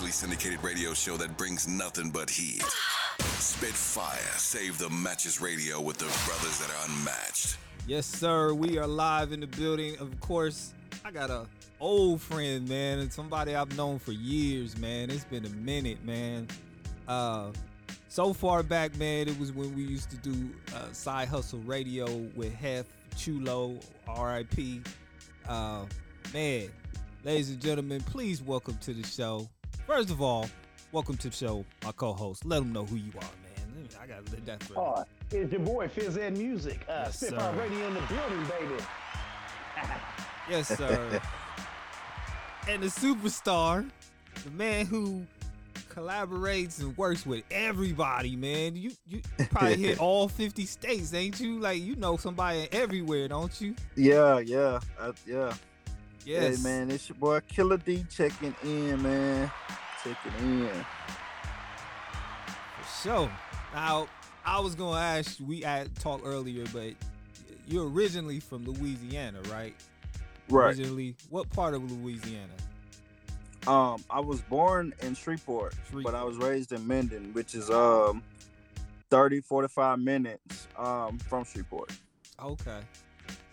nationally syndicated radio show that brings nothing but heat. Spitfire, save the matches radio with the brothers that are unmatched. Yes, sir. We are live in the building. Of course, I got a old friend, man, and somebody I've known for years, man. It's been a minute, man. Uh, so far back, man, it was when we used to do uh, side hustle radio with Hef Chulo, R.I.P. Uh, man, ladies and gentlemen, please welcome to the show. First of all, welcome to the show, my co-host. Let them know who you are, man. I gotta let that for Oh, it's your boy Fizz Ed Music. Uh, Yes, sir. Radio in the building, baby. Yes, sir. and the superstar, the man who collaborates and works with everybody, man. You you probably hit all 50 states, ain't you? Like you know somebody everywhere, don't you? Yeah, yeah, uh, yeah. Yes, Hey, man, it's your boy Killer D checking in, man. Checking in. For sure. Now, I was gonna ask, we had talked earlier, but you're originally from Louisiana, right? Right. Originally, what part of Louisiana? Um, I was born in Shreveport, but I was raised in Minden, which is um 30, 45 minutes um from Shreveport. Okay.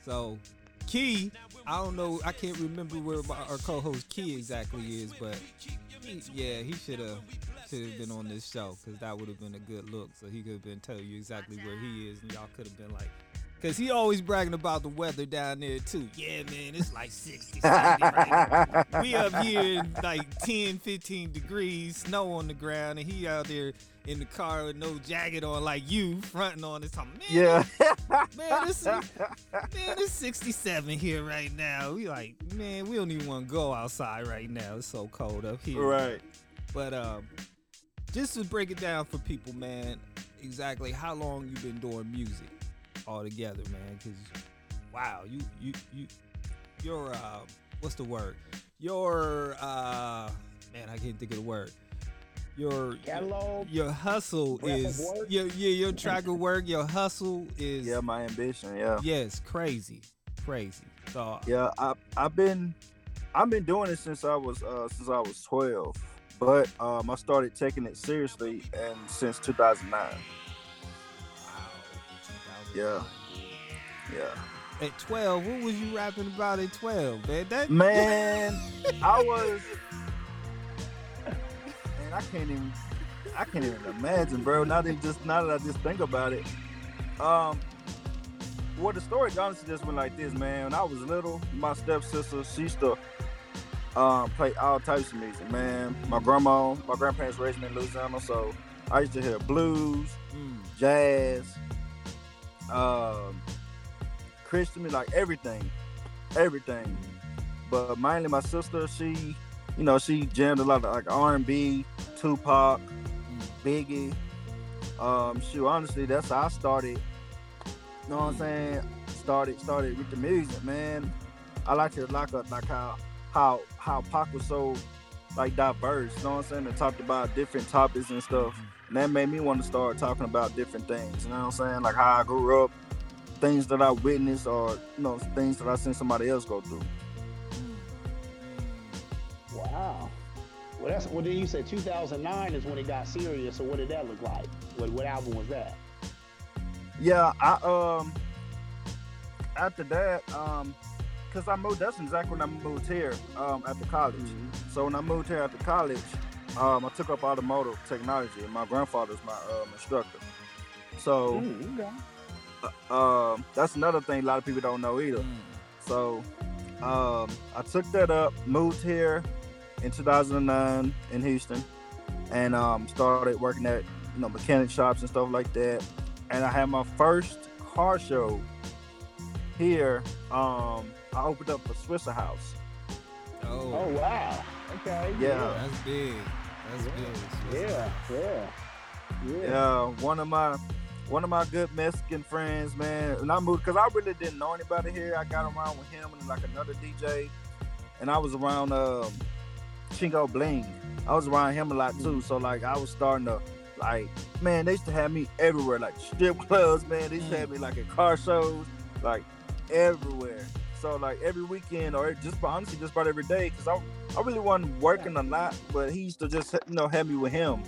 So, Key, I don't know, I can't remember where my, our co-host Key exactly is, but he, yeah, he should have should have been on this show because that would have been a good look. So he could have been telling you exactly where he is, and y'all could have been like, because he always bragging about the weather down there too. Yeah, man, it's like 60, 70 right. We up here in like 10, 15 degrees, snow on the ground, and he out there in the car with no jacket on like you, fronting on this. Man, Yeah. Man, this is, man, it's 67 here right now. We like, man, we don't even want to go outside right now. It's so cold up here. right. But um, just to break it down for people, man, exactly how long you been doing music altogether, man? Because wow, you you you you're uh, what's the word? Your uh, man, I can't think of the word. Your Catalog. your hustle is work? your yeah your track of work. Your hustle is Yeah, my ambition, yeah. yes crazy, crazy. So Yeah, I I've been I've been doing it since I was uh since I was 12. But um I started taking it seriously and since 2009. Yeah. Yeah. At 12, what was you rapping about at 12, man? That Man, I was Man, I can't even I can't even imagine, bro. Now that just now that I just think about it. Um well the story honestly just went like this, man. When I was little, my stepsister, she used to um play all types of music, man. My grandma, my grandparents raised me in Louisiana, so I used to hear blues, Mm, jazz, um, Christian, like everything, everything. But mainly my sister, she, you know, she jammed a lot of like R&B, Tupac, Biggie. Um, shoot, honestly, that's how I started. You know what I'm saying? Started, started with the music, man. I like it, like a, like how, how, how Pac was so like diverse. You know what I'm saying? And talked about different topics and stuff. And that made me want to start talking about different things. You know what I'm saying? Like how I grew up, things that I witnessed, or you know, things that I seen somebody else go through. Wow. Well, that's well. Then you said 2009 is when it got serious. So what did that look like? What, what album was that? Yeah, I um after that, um, cause I moved. That's exactly when I moved here um after college. So when I moved here after college, um, I took up automotive technology, and my grandfather's my um, instructor. So Mm, okay. uh, um, that's another thing a lot of people don't know either. mm, So um, I took that up, moved here in 2009 in Houston, and um, started working at you know mechanic shops and stuff like that. And I had my first car show here. Um, I opened up a Swishahouse. Oh, Oh wow. Okay. Yeah. that's big. That's big. Yeah. Yeah. Yeah. Yeah, one of my one of my good Mexican friends, man. And I moved because I really didn't know anybody here. I got around with him and like another DJ, and I was around um, Chingo Bling. I was around him a lot too. So like I was starting to like, man, they used to have me everywhere, like strip clubs, man. They used to have me like at car shows, like everywhere. So like every weekend or just honestly just about every day because I I really wasn't working a lot, but he used to just you know have me with him.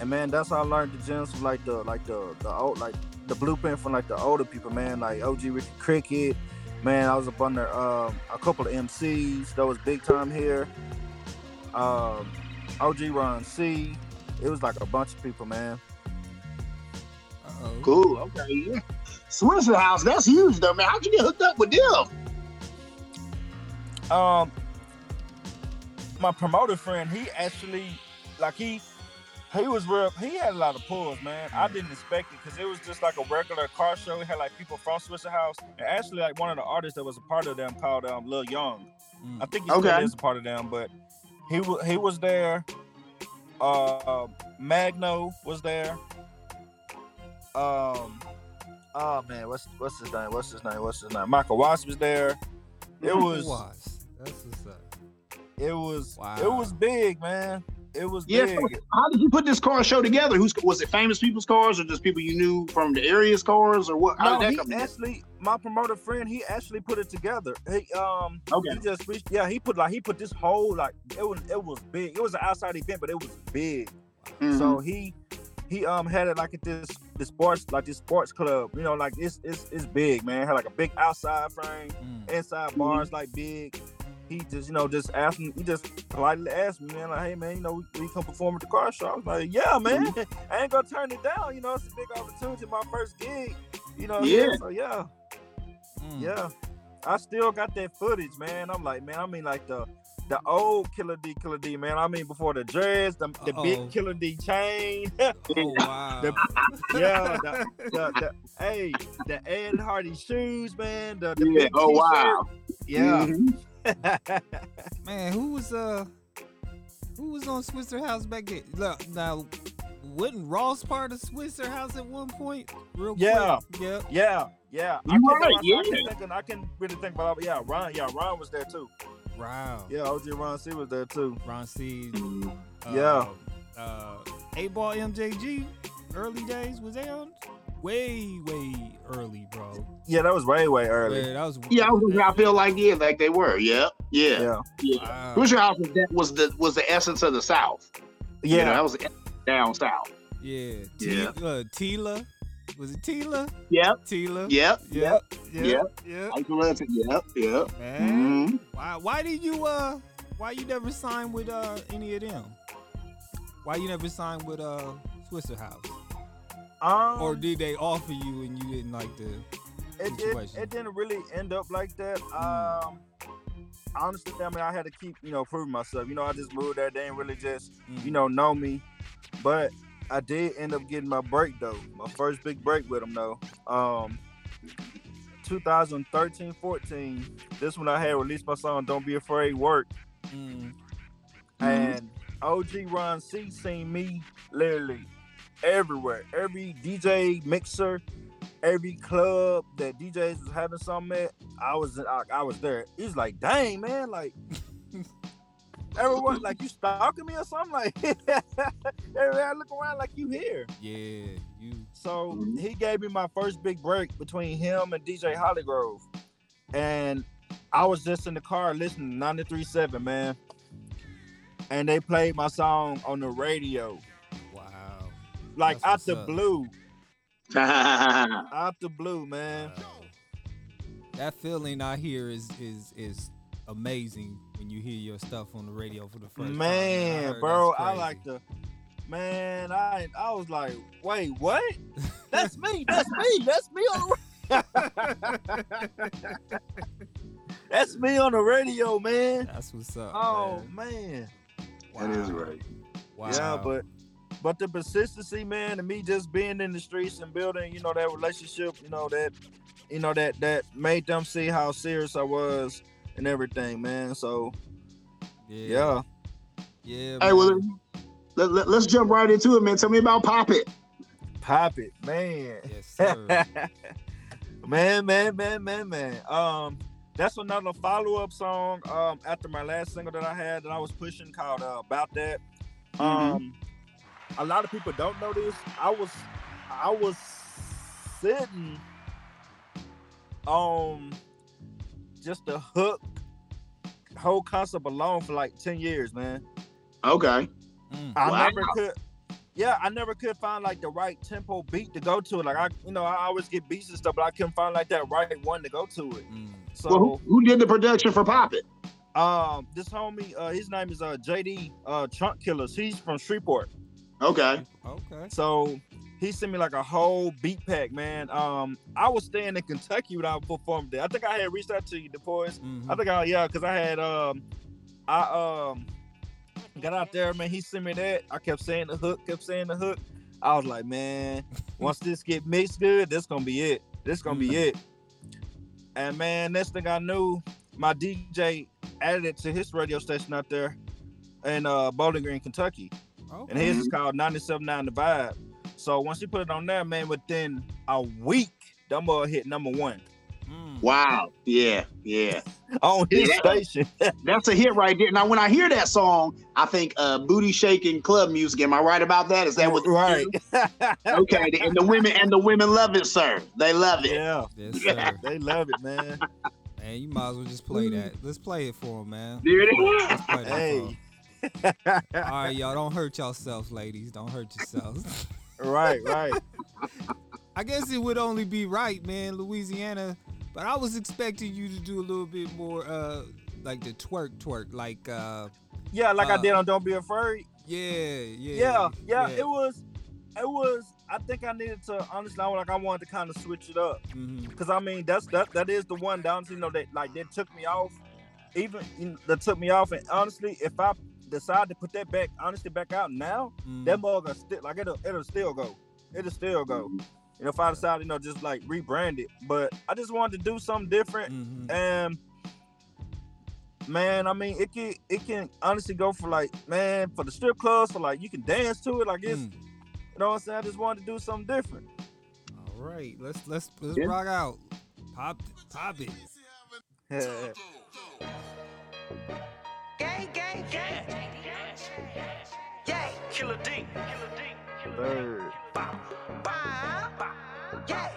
And man, that's how I learned the gems from like the like the the old like the blueprint from like the older people, man, like OG Ricky Cricket. Man, I was up under um, a couple of MCs that was big time here. Um, OG Ron C. It was like a bunch of people, man. Uh-oh. Cool. Okay. Yeah. House. That's huge, though, man. How'd you get hooked up with them? Um, my promoter friend, he actually like he he was real. He had a lot of pulls, man. I didn't expect it because it was just like a regular car show. It had like people from Swishahouse, and actually like one of the artists that was a part of them called um Lil Young. Mm. I think he Okay. is a part of them, but he wa- he was there. Uh, Magno was there. Um, oh man, what's what's his name? What's his name? What's his name? Michael Watts was there. It was Was. That's what's up. it was Wow. it was big, man. It was Yeah. big. so how did you put this car show together? Who's was it? Famous people's cars, or just people you knew from the area's cars, or what? How No, did that he come together? actually, my promoter friend, he actually put it together. He um, Okay. he just reached, yeah, he put like he put this whole like it was it was big. It was an outside event, but it was big. Mhm. So he he um had it like at this this sports like this sports club. You know, like it's it's it's big, man. Had like a big outside frame, Mm. inside bars like big. He just, you know, just asked me. He just politely asked me, man, like, hey, man, you know, we, we come perform at the car show. I was like, yeah, man, I ain't gonna turn it down. You know, it's a big opportunity. My first gig. You know, Yeah. So yeah, Mm. yeah. I still got that footage, man. I'm like, man, I mean, like the the old Killer D, Killer D, man. I mean, before the dreads, the, the big Killer D chain. Oh wow. The- yeah, the, the, the, hey, the Ed Hardy shoes, man. The, the Yeah. big Oh wow. t-shirt. Yeah. Mhm. Man, who was uh who was on Swishahouse back then? Look, now wasn't Ross part of Swishahouse at one point? Real Yeah. quick. Yep. Yeah, yeah. You I can, right, I, yeah. I can think of, I can really think about it. Yeah, Ron. Yeah, Ron was there too. Wow. Yeah, OG Ron C was there too. Ron C. Mhm. Uh, Yeah. Uh, 8Ball MJG. Early days was they on? Way, way early, bro. Yeah, that was way, way early. Yeah, that was. Yeah, I, was, I feel like yeah, like they were. Yeah, yeah, Yeah, yeah. Wow. Swishahouse was, that was the was the essence of the South. yeah. You know, that was the essence down south. Yeah. Yeah. T- uh, Tila. Was it Tila? Yep, Tila. yep, Yep. Yep. Yep. Yep. I can relate Yep, yep. Man. Mhm. Why? Why did you? Uh. Why you never signed with uh any of them? Why you never signed with uh Swishahouse? Um, Or did they offer you and you didn't like the? it, it, situation? it didn't really end up like that. Um, honestly, I mean, I had to keep, you know, proving myself. You know, I just moved there. They didn't really just, Mm. you know, know me. But I did end up getting my break though. My first big break with them though. Um, 2013, 14. This one I had released my song "Don't Be Afraid." Work. Mm. And OG Ron C seen me literally everywhere. Every DJ mixer, every club that DJs was having something at, I was I, I was there. He's like, dang man, like everyone like you stalking me or something? Like everybody look around like you here. Yeah. You. So Mhm. he gave me my first big break between him and DJ Hollygrove. And I was just in the car listening to 93.7, man. And they played my song on the radio. Wow. Like That's out the up. blue. Out the blue, man. Wow. That feeling I hear is is is amazing when you hear your stuff on the radio for the first time. Man, bro, I like the man, I I was like, wait, what? That's me, that's me, that's me on the That's me on the radio, man. That's what's up. Oh man. man. That is right. Wow. Yeah, but but the persistency, man, and me just being in the streets and building, you know, that relationship, you know, that you know, that that made them see how serious I was and everything, man. So yeah, yeah, yeah. Hey, well, man. let, let, us jump right into it, man. Tell me about Pop It. pop it, man. yes, sir. man, man, man, man, man. Um, that's another follow-up song um after my last single that I had that I was pushing called uh, About That. Um a lot of people don't know this. I was I was sitting on just the hook, whole concept alone for like ten years, man. Okay. Mm. I Wow. never could. Yeah, I never could find like the right tempo beat to go to. Like I, you know, I always get beats and stuff, but I couldn't find like that right one to go to it. Mm. So, Well, who, who did the production for Pop It? um, this homie, uh, his name is uh JD uh Trunk Killers. He's from Shreveport. Okay. Okay. So he sent me like a whole beat pack, man. Um, I was staying in Kentucky when I performed there. I think I had reached out to you, the boys. Mhm. I think I yeah, cause I had um, I um got out there, man. He sent me that. I kept saying the hook, kept saying the hook. I was like, man, once this get mixed good, this gonna be it. This gonna be it. And man, next thing I knew, my DJ added it to his radio station out there in uh Bowling Green, Kentucky and his is called 97.9 The Vibe. So once you put it on there, man, within a week, that boy hit number one Mm. Wow. Yeah. Yeah. on his Yeah. station. That's a hit right there. Now, when I hear that song, I think uh, booty shaking club music. Am I right about that? Is that what? right? Okay. And the women and the women love it, sir. They love it. yeah, Yes, sir. they love it, man. Man, you might as well just play that. Let's play it for him, man. There it is. Let's play that for Hey. All right, y'all. Don't hurt yourselves, ladies. Don't hurt yourselves. right, right. I guess it would only be right, man, Louisiana. But I was expecting you to do a little bit more, uh, like the twerk, twerk, like, uh, Yeah, like I Uh, did on Don't Be Afraid. yeah, yeah, Yeah, yeah, It was, it was. I think I needed to honestly, I like I wanted to kind of switch it up. hmm Cause I mean that's that that is the one down you know that like that took me off, even that took me off. And honestly, if I decide to put that back honestly back out now, mm-hmm. that mug will still like it'll it'll still go. It'll still go. And if I decide you know just like rebrand it, but I just wanted to do something different. hmm And man, I mean it can it can honestly go for like man for the strip clubs for like you can dance to it like it's Mm. you know what I'm saying. I just wanted to do something different. All right, let's let's let's Yeah. rock out. Pop, pop it. Gang, gang, gang. Yeah. Killer D. Bird. Bow. Yeah.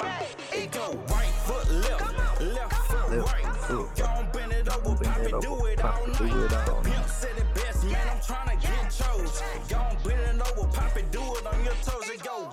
Yeah. It go right foot left, left foot Left right. foot. Gon' bend it over, Bend pop it it, do it pop all it, do night. it all The pimp said it best, man. I'm tryna get chose. Gon' bend it over, pop it, do it on your toes. It go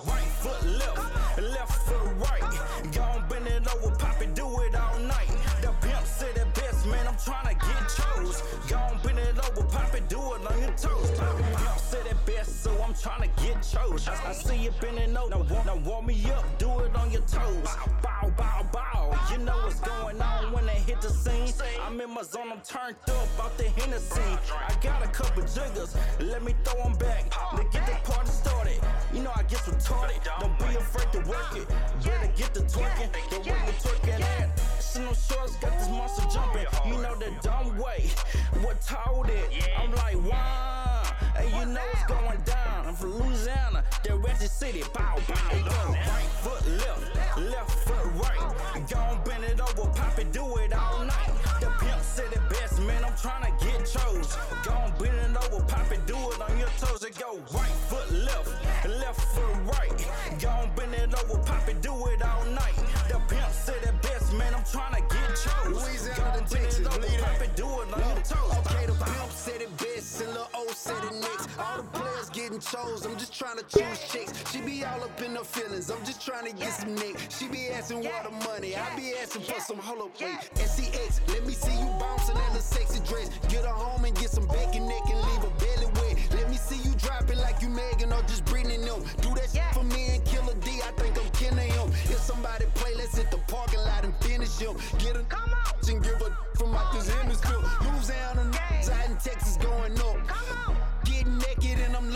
I, see you bending over, now, now warm me up, do it on your toes. Bow, bow, bow. You know what's going on when they hit the scene. I'm in my zone, I'm turned up out the Hennessy. I got a couple jiggers, let me throw them back. To get the party started, you know I get retarded. Don't be afraid to work it. Better get the twerking, the way you twerking at. No shorts, got this monster jumping. You know the dumb way. What told it? I'm like, wow. And you know what's going down. I'm from Louisiana, the Ratchet City. Bow, bow, bow. Right foot left, left foot right. Gon' bend it over, pop it, do it all night. The pimp said it best, man. I'm tryna get chose. Gon' bend it over, pop it, do it on your toes. It go right foot left, left foot right. Gon' bend it over, pop it, do it all night. The pimp said it best, man. I'm tryna get chose. Louisiana Texas, it over, believe pop it, do it on your toes. And Lil it next. All the players getting chose, I'm just trying to choose chicks. She be all up in her feelings, I'm just trying to get some neck. She be asking where the money, I be asking for some hold up, wait. SCX, let me see you bouncing in a sexy dress. Get her home and get some bacon neck and leave her belly wet. Let me see you drop it like you Megan or just Britney them. Do that shit for me and Killer D, I think I'm killing him. If somebody play, let's hit the parking lot and finish him. Get a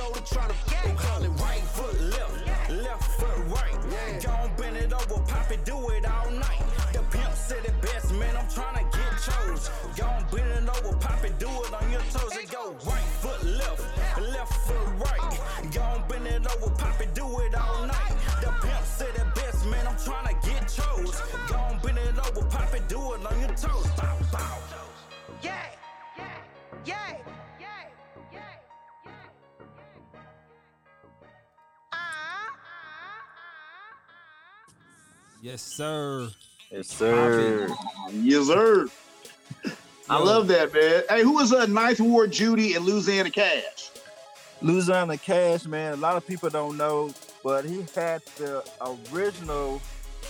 loaded trying to They call it right foot left, left foot right. Yeah. Gon' bend it over, pop it, do it all night. The pimp said it best, man. I'm tryna get chose. Gon' bend it over, pop it, do it on your toes. It go right foot left, left foot right. Gon' bend it over, pop it, do it all night. The pimp said it best, man. I'm tryna get chose. Gon' bend it over, pop it, do it on your toes. Yes, sir. Yes, sir. Yes, sir. I love that, man. Hey, who was uh, Ninth Ward Judy and Louisiana Cash? Louisiana Cash, man. A lot of people don't know, but he had the original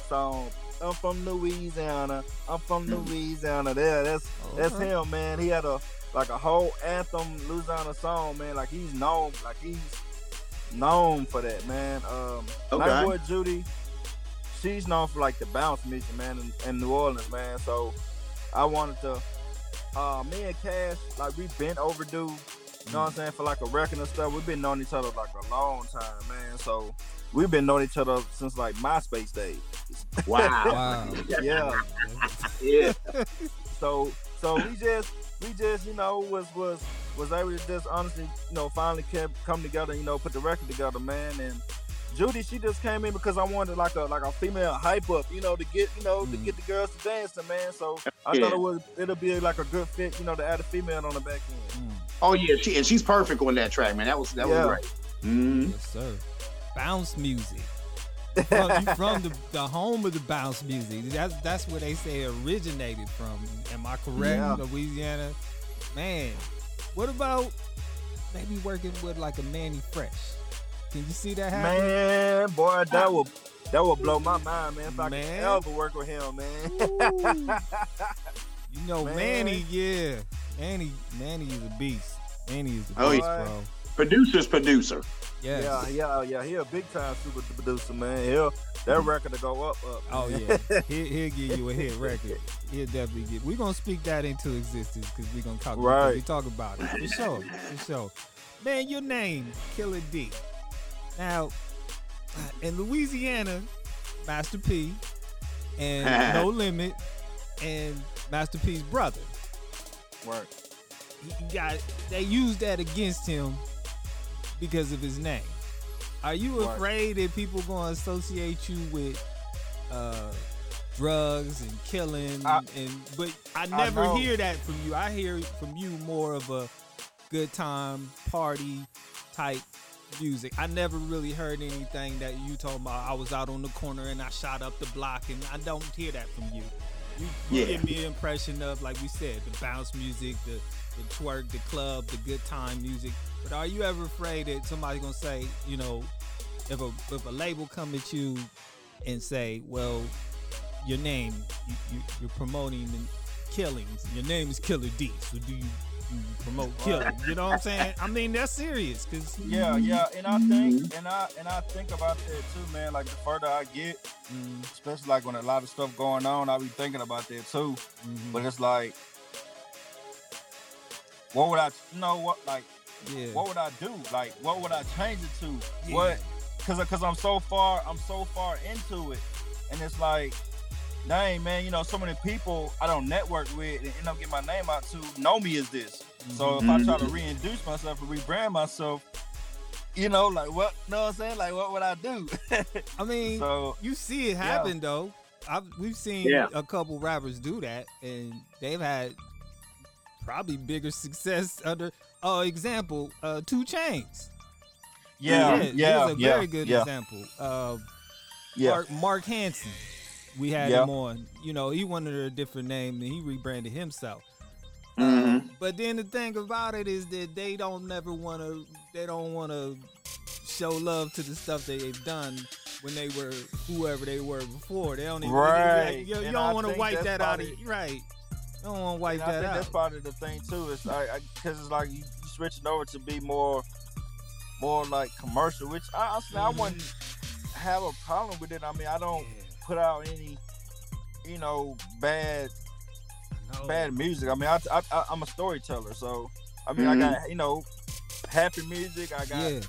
song. I'm from Louisiana. I'm from Louisiana. There, that's that's Okay. him, man. He had a like a whole anthem Louisiana song, man. Like he's known, like he's known for that, man. Um, Okay. Ninth Ward Judy, she's known for like the bounce music, man, in, in New Orleans, man. So I wanted to, uh, me and Cash, like we've been overdue. You know what I'm saying? For like a record and stuff, we've been knowing each other like a long time, man. So we've been knowing each other since like MySpace days. Wow. Wow. Yeah. yeah. So so we just we just you know was was was able to just honestly you know finally kept come together you know put the record together man and Judy she just came in because I wanted like a like a female hype up you know to get you know to Mhm. get the girls to dancing man so I Yeah. thought it was it'll be like a good fit you know to add a female on the back end. Mm, Oh yeah, she, and she's perfect on that track, man. That was that Yeah. was great. Mhm. yes, sir. Bounce music. From, you from the, the home of the bounce music. That's that's where they say originated from. Am I correct? Yeah. Louisiana. Man, what about maybe working with like a Mannie Fresh? Can you see that happen? Man, boy, that ah. will that will blow my mind, man. If I Man. can ever work with him, man. You know, Man. Mannie, yeah. Mannie, Mannie is a beast. Mannie is a oh, beast, Oh, yeah. bro. Producer's producer. Yes. Yeah, yeah, yeah. He a big time super producer, man. He'll that record to go up, up. Oh yeah, he'll, he'll give you a hit record. He'll definitely get. We're gonna speak that into existence because we're gonna talk. Right. We talk about it for sure, for sure. Man, your name, Killer D. Now, in Louisiana, Master P, and No Limit, and Master P's brother. Right. he got they used that against him because of his name. Are you Right. afraid that people gonna associate you with uh, drugs and killing? I- and but I I never know. hear that from you. I hear from you more of a good time party type music. I never really heard anything that you talking about. I was out on the corner and I shot up the block, and I don't hear that from you. You, you Yeah. give me an impression of, like we said, the bounce music, the, the twerk, the club, the good time music. But are you ever afraid that somebody's gonna say, you know, if a if a label come at you and say, well, your name, you, you, you're promoting the killings. Your name is Killer D. So do you promote killing? You know what I'm saying? I mean, that's serious because Yeah, yeah, and I think, and I and I think about that too, man. Like the further I get, Mm, especially like when a lot of stuff going on, I be thinking about that too. mhm. But it's like, what would I, you know, what like, yeah, what would I do? Like, what would I change it to? Yeah. What? Cause, cause I'm so far, I'm so far into it, and it's like, dang, man, you know, so many people I don't network with and end up getting my name out to know me as this. So if I try to reintroduce myself and rebrand myself, you know, like what? Know what I'm saying? Like, what would I do? I mean, so you see it happen though. I've, we've seen Yeah. a couple rappers do that, and they've had probably bigger success under. Uh, example, uh, 2 Chainz. yeah, yeah, here's a yeah, very good yeah, example. Uh, yeah, Mark, Mark Hansen. We had Yeah. him on. You know, he wanted a different name and he rebranded himself. Mhm. But then the thing about it is that they don't never want to. They don't want to show love to the stuff that they've done when they were whoever they were before. They don't even. Right. You, you don't want to wipe that out of right. You don't want to wipe And I that think that's part of the thing too. Is like because it's like you, you switching over to be more, more like commercial. Which I, honestly I Mhm. wouldn't have a problem with it. I mean I don't put out any, you know, bad No. bad music. I mean I, I, I I'm a storyteller, so I mean Mhm. I got you know happy music. I got Yeah.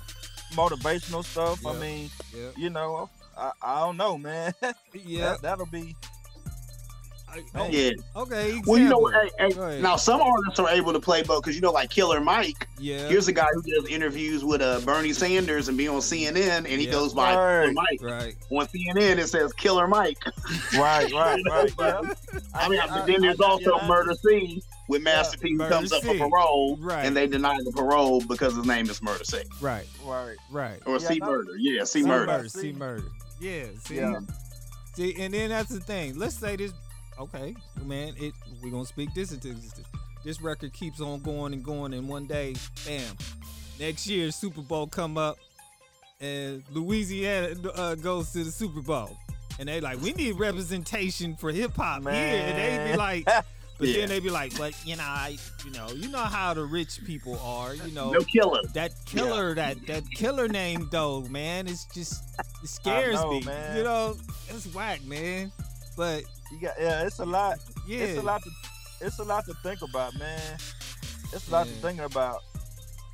motivational stuff. I mean Yeah. you know I, I don't know man. Yeah. that, that'll be I- Man. Yeah. Okay. Well, you know, hey, hey, now some artists are able to play both because you know, like Killer Mike. Yeah. Here's a guy who does interviews with uh, Bernie Sanders and be on CNN, and he Yeah. goes by Right. Mike. Right. On CNN, it says Killer Mike. right, right, right. Yeah. I mean, I- but then there's I- also yeah, Murder C with Master P who Murder comes up for parole, Right. and they deny the parole because his name is Murder C Right. Right. Right. or Yeah, C no. Murder. Yeah, C See Murder. murder. See murder. Yeah. See. Yeah. See, and then that's the thing. Let's say this. Okay, man. It we gonna speak this into existence. This record keeps on going and going, and one day, bam, next year Super Bowl come up, and Louisiana uh, goes to the Super Bowl, and they like, we need representation for hip hop here, and they be like. But Yeah. then they be like, but you know, I, you know, you know how the rich people are, you know. No killer. That killer, that that killer name though, man, it's just it scares know, me. man. You know, it's whack, man. But You got yeah, it's a lot. yeah, It's a lot to it's a lot to think about, man. It's a lot Yeah. to think about.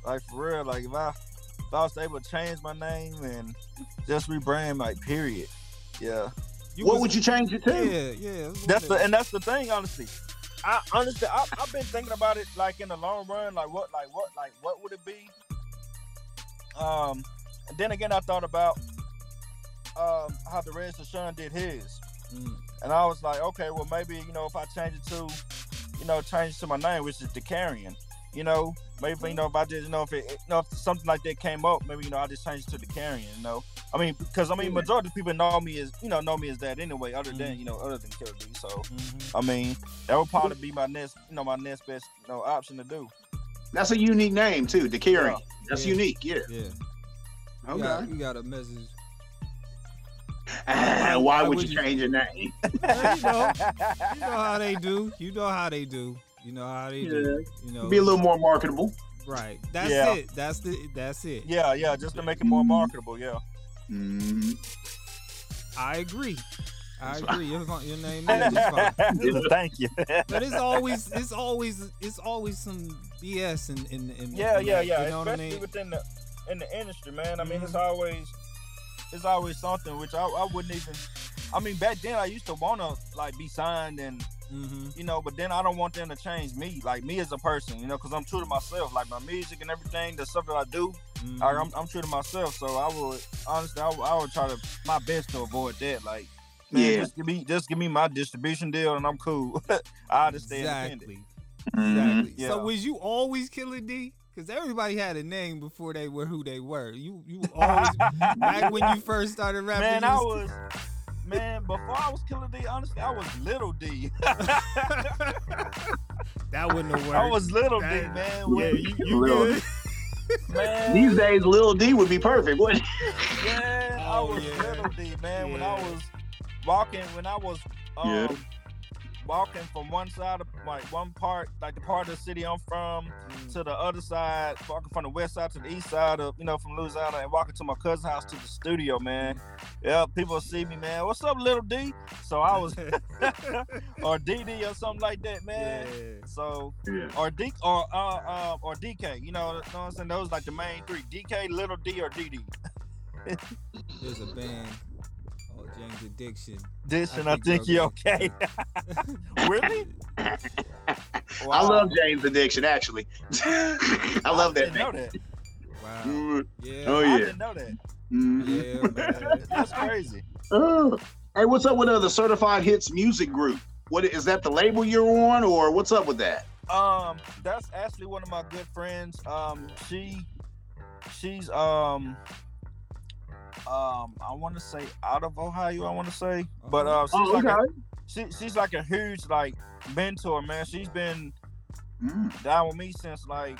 Like for real, like if I if I was able to change my name and just rebrand, like period. Yeah. you What was- would you change it to? Yeah, yeah. That's the and that's the thing, honestly. I honestly I, I've been thinking about it like in the long run, like what like what like what would it be? Um and then again I thought about um how the Red Sean did his. Mm, And I was like, okay, well maybe, you know, if I change it to, you know, change it to my name, which is Decarian, you know, maybe you know if I did, you know, if it, you know, if something like that came up, maybe you know I just change it to Decarian, you know. I mean, because I mean, majority of people know me as, you know, know me as that anyway, other than, you know, other than Killer D. So, mhm. I mean, that would probably be my next, you know, my next best, you know, option to do. That's a unique name too, Decarian. Yeah. That's Yeah. unique. Yeah. Yeah. You Okay. got, you got a message. Ah, why would you change your name? Well, you know, you know how they do. You know how they do. You know how they do. You know, Be a little more marketable. right. That's Yeah. it. That's the. That's it. yeah, yeah, just to make it more marketable. Yeah. Mm, I agree. I agree. Your, your name is. Thank you. But it's always it's always it's always some BS in in, in Yeah, in yeah, that, yeah. You know what I Especially mean? within the in the industry, man. I mean, it's Mhm. always it's always something which I, I wouldn't even. I mean, back then I used to want to like be signed and hmm you know, but then I don't want them to change me, like me as a person, you know, because I'm true to myself, like my music and everything, the stuff that I do, Mm-hmm. I, I'm, I'm true to myself. So I would honestly, I, would- I would try to my best to avoid that. Like, man, Yeah. just give me just give me my distribution deal and I'm cool. I just stay independent. exactly. Exactly. Yeah. So was you always Killer D? Because everybody had a name before they were who they were. You you always back when you first started rapping. Man, I was man before I was Killer D. Honestly, I was Little D. that wouldn't have worked. I was Little D, man. yeah, When- you, you Little good. man, These days, Little D would be perfect. wouldn't it? Yeah, I Oh, was yeah. Little D, man. When I was walking, when I was um, Yeah. Walking from one side of like one part, like the part of the city I'm from, to the other side, walking from the west side to the east side of, you know, from Louisiana, and walking to my cousin's house to the studio, man. Yeah, people see me, man. What's up, Little D? So I was, or DD or something like that, man. Yeah. So Yeah. or D or uh, uh or DK. You know, you know what I'm saying? Those like the main three: DK, Little D, or DD. There's a band called Jane's Addiction. Addiction, I and I think think you're you're okay. really? I love Jane's Addiction, actually. I love that didn't know that. Wow. Mm, Yeah. Oh, I yeah. didn't know that. mhm. Yeah. That's crazy. Oh. Hey, what's up with uh, the Certified Hits Music Group? What is that? The label you're on, or what's up with that? Um, that's actually one of my good friends. Um, she, she's um, um, I want to say out of Ohio. I want to say, but uh, she's Oh, like a, okay. she, she's like a huge like mentor, man. She's been Mm. down with me since like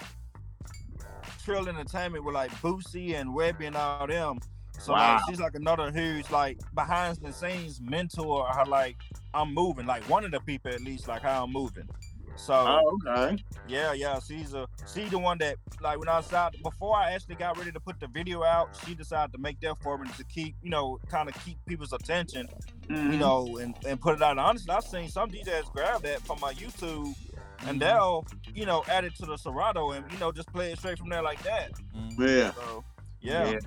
Trill Entertainment with like Boosie and Webbie and all them. So Wow. like she's like another huge like behind the scenes mentor. How like I'm moving, like one of the people at least, like how I'm moving. So Oh, okay. yeah, yeah, she's a she the one that like when I out before I actually got ready to put the video out, she decided to make that for me to keep you know kind of keep people's attention, you Mhm. know, and and put it out. And honestly, I've seen some DJs grab that from my YouTube and Mhm. they'll you know add it to the Serato and you know just play it straight from there like that. Yeah. So yeah, Yeah.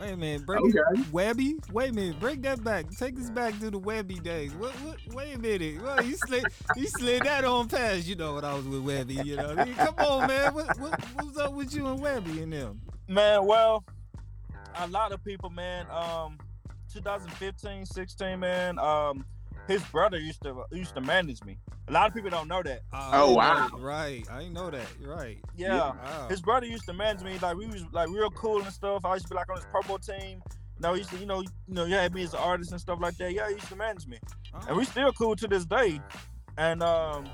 Wait a minute, break Okay. it, Webbie. Wait a minute, break that back. Take us back to the Webbie days. What? What? Wait a minute. Well, you slid, you slid that on past. You know what I was with Webbie. You know. I mean, come on, man. What, what? What's up with you and Webbie and them? man. Well, a lot of people, man. Um, 2015, 16, man. Um, his brother used to used to manage me. A lot of people don't know that. I Oh, didn't know wow. that. Right. I didn't know that. You're right. Yeah. Wow. His brother used to manage me, like we was like real cool and stuff. I used to be like on his purple team, No, he used to, you know, you know, you had me as an artist and stuff like that. Yeah, he used to manage me, Oh. and we still cool to this day. And um,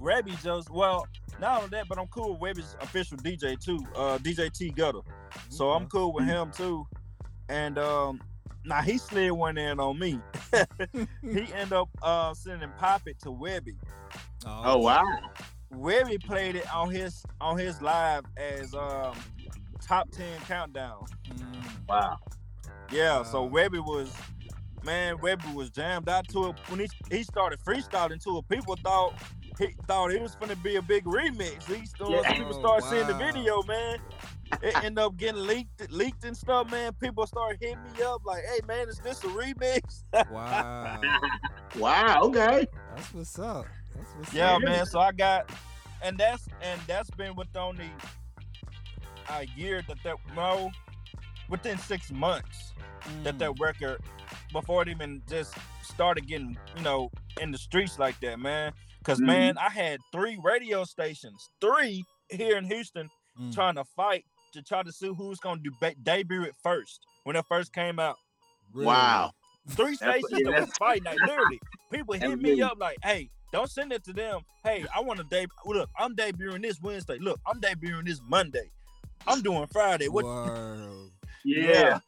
Webbie just well, not only that, but I'm cool with Webbie's official DJ too, uh, DJ T Gutter. So I'm cool with him too. And um, now he slid one in on me. he ended up uh sending Pop It to Webbie. Oh wow. Webbie played it on his on his live as um top ten countdown. Mm, Wow. Yeah, so Webbie was man, Webbie was jammed out to it when he he started freestyling to it. People thought he thought it was gonna be a big remix. He started, Yeah. people Oh, started seeing the video, man. It ended up getting leaked, leaked and stuff, man. People start hitting me up like, "Hey, man, is this a remix?" wow. Wow. Okay. That's what's up. That's what's Yeah, up. man. So I got, and that's and that's been with only a year that that no, within six months that Mm, that record before it even just started getting you know in the streets like that, man. Cause Mhm. man, I had three radio stations, three here in Houston, mm. trying to fight to try to see who's gonna do ba- debut it first when it first came out. Really? Wow. Three stations yeah, that was fighting, like literally. People hit me up like, "Hey, don't send it to them. Hey, I want to debut. Look, I'm debuting this Wednesday. Look, I'm debuting this Monday. I'm doing Friday. What? Word. Yeah.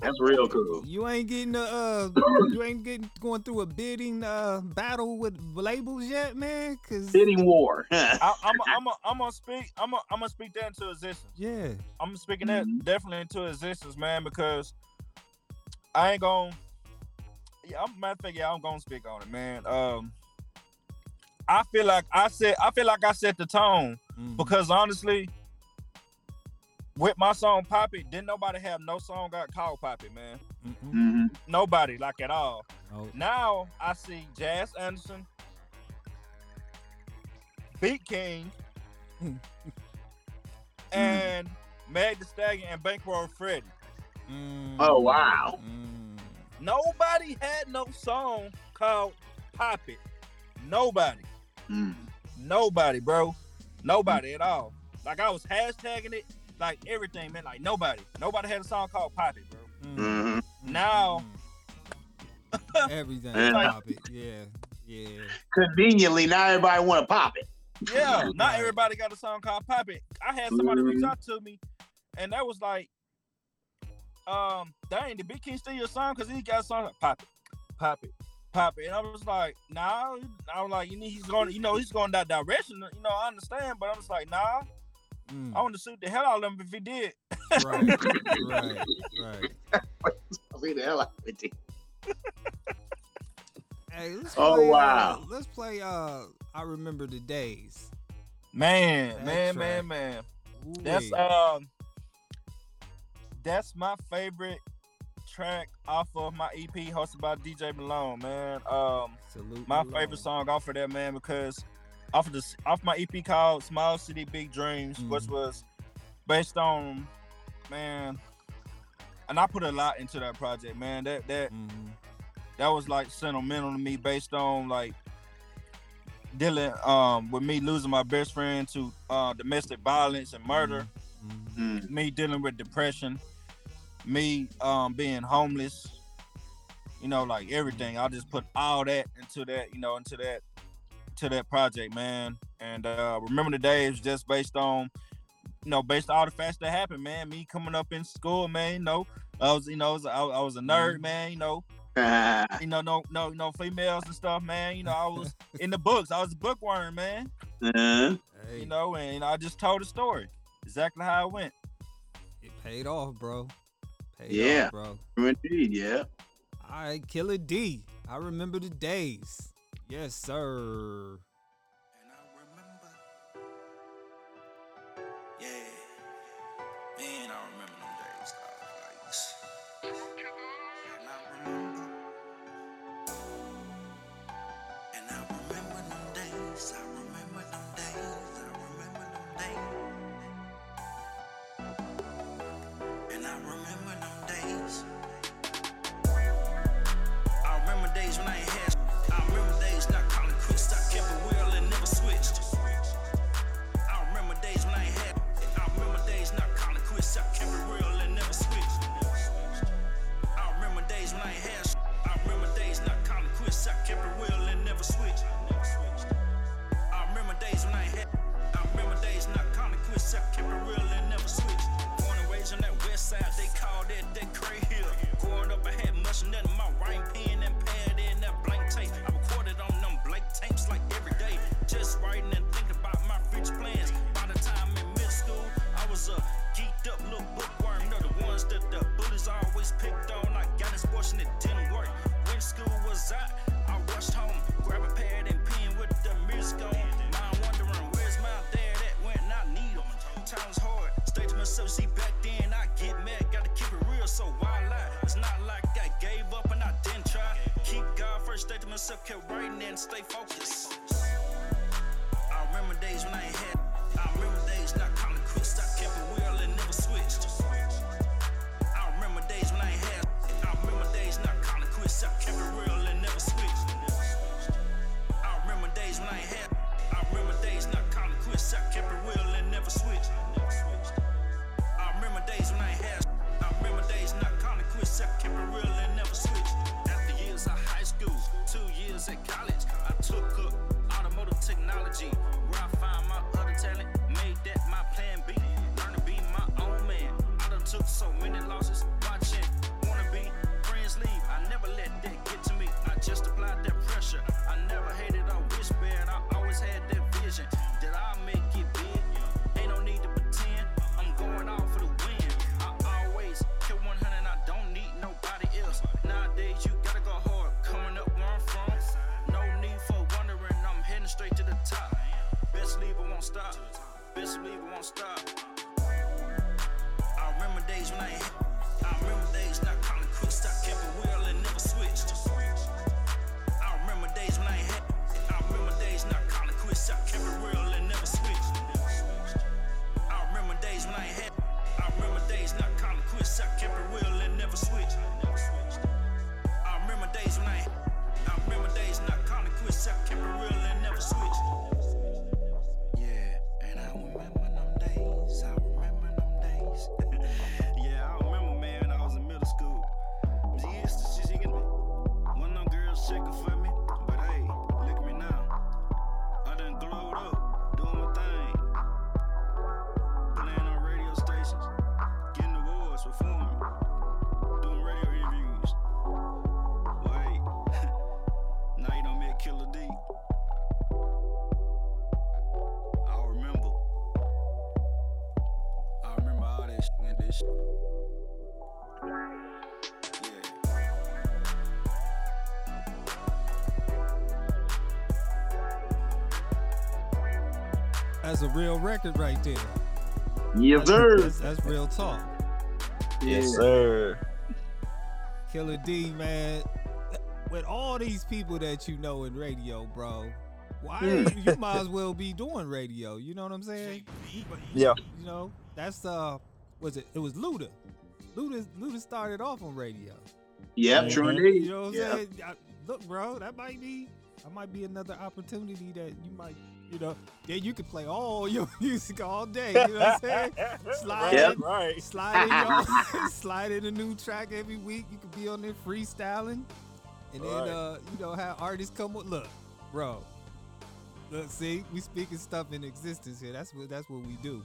That's real cool. You ain't getting the uh, you ain't getting going through a bidding uh battle with labels yet, man. Cause Bidding war. I, I'm, I'm, I'm gonna speak. I'm, gonna, I'm gonna speak that into existence. yeah, I'm speaking that Mhm. definitely into existence, man, because I ain't gonna. Yeah, I'm matter of fact, yeah, I'm gonna speak on it, man. Um, I feel like I said, I feel like I set the tone Mhm. because honestly, with my song "Pop It," didn't nobody have no song got called "Pop It," man. Mm-mm. Mhm. Nobody like at all. Oh, Now I see Jazz Anderson, Beat King, and Meg the Stallion and Bankroll Freddie. mm, Oh, wow. mm. Nobody had no song called Pop It. Nobody. Mm. Nobody, bro. Nobody at all. Like I was hashtagging it, like everything, man. Like nobody. Nobody had a song called Pop It, bro. Mm, Mhm. mm, Now- mm. everything Yeah. pop it. Yeah, yeah. Conveniently, now everybody want to pop it. Yeah, not everybody got a song called Pop It. I had somebody reach Mhm. out to me, and that was like, um, dang, did Beat King steal your song? Cause he got a song like Pop It, Pop It, Pop It. And I was like, nah. I was like, you know, he's going, you know, he's going that direction. You know, I understand, but I was like, nah. Mm, I want to shoot the hell out of him if he did. right, right, right. I'll see the hell out of it. Hey, let's Oh, play, wow. Uh, let's play. Uh, I remember the days. Man, That man, track. man, man. Ooh-wee. That's um, that's my favorite track off of my EP hosted by DJ Malone, man. Um, Salute my Malone. favorite song off of that man because off of this off my EP called Small City Big Dreams, which Mhm. was based on man, and I put a lot into that project, man. That that Mhm. that was like sentimental to me based on like dealing um with me losing my best friend to uh domestic violence and murder Mhm. Mm. me dealing with depression, me um being homeless, you know, like everything. I just put all that into that, you know, into that to that project, man. And uh remember the day is just based on you know, based on all the facts that happened, man. Me coming up in school, man, you know, I was, you know, I was, I was- I was a nerd, man, you know, you know, no, no, no females and stuff, man. You know, I was in the books. I was a bookworm, man. uh, Hey, You know, and I just told the story exactly how it went. it paid off, bro. Paid Yeah. off, bro. indeed, yeah. All right, Killer D. I remember the days. Yes, sir. That's a real record right there. Yes, sir. That's, that's real talk. Yes, sir. Killer D, man. With all these people that you know in radio, bro, why Hmm. you might as well be doing radio? You know what I'm saying? Yeah. You know, that's uh, was it? It was Luda. Luda, Luda started off on radio. Yep, true Mhm. indeed. You know what I'm Yeah. saying? I- look, bro, that might be, that might be another opportunity that you might, you know, then you could play all your music all day. You know what I'm saying? Slide Right, in, right. slide in, your, slide in a new track every week. You could be on there freestyling, and then Right. uh, you know have artists come with. Look, bro, look, see, we speaking stuff in existence here. That's what that's what we do.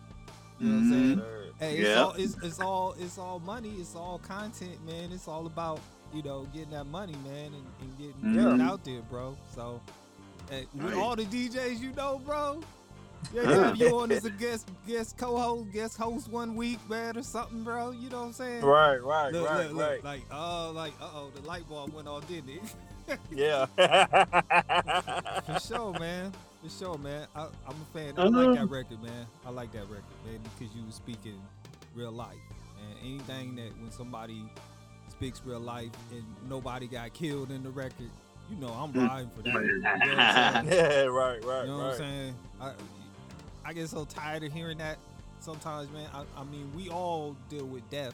You know what I'm saying? Sir. Hey, it's, Yeah. all, it's, it's all it's all money. It's all content, man. It's all about you know getting that money, man, and, and getting, Yeah. getting out there, bro. So, hey, with Right. all the DJs you know, bro, yeah, you have you on as a guest guest co-host, guest host one week, man, or something, bro. You know what I'm saying? Right, right, Look, right, look, look, right. like oh, like uh oh, the light bulb went off, didn't it? Yeah. For sure, man. For sure, man. I, I'm a fan. I like that record, man. I like that record, man, because you were speaking real life. And anything that when somebody speaks real life and nobody got killed in the record, you know I'm riding for that. You know what I'm saying? yeah, right, right, You know what right. I'm saying? I, I get so tired of hearing that sometimes, man. I, I mean, we all deal with death.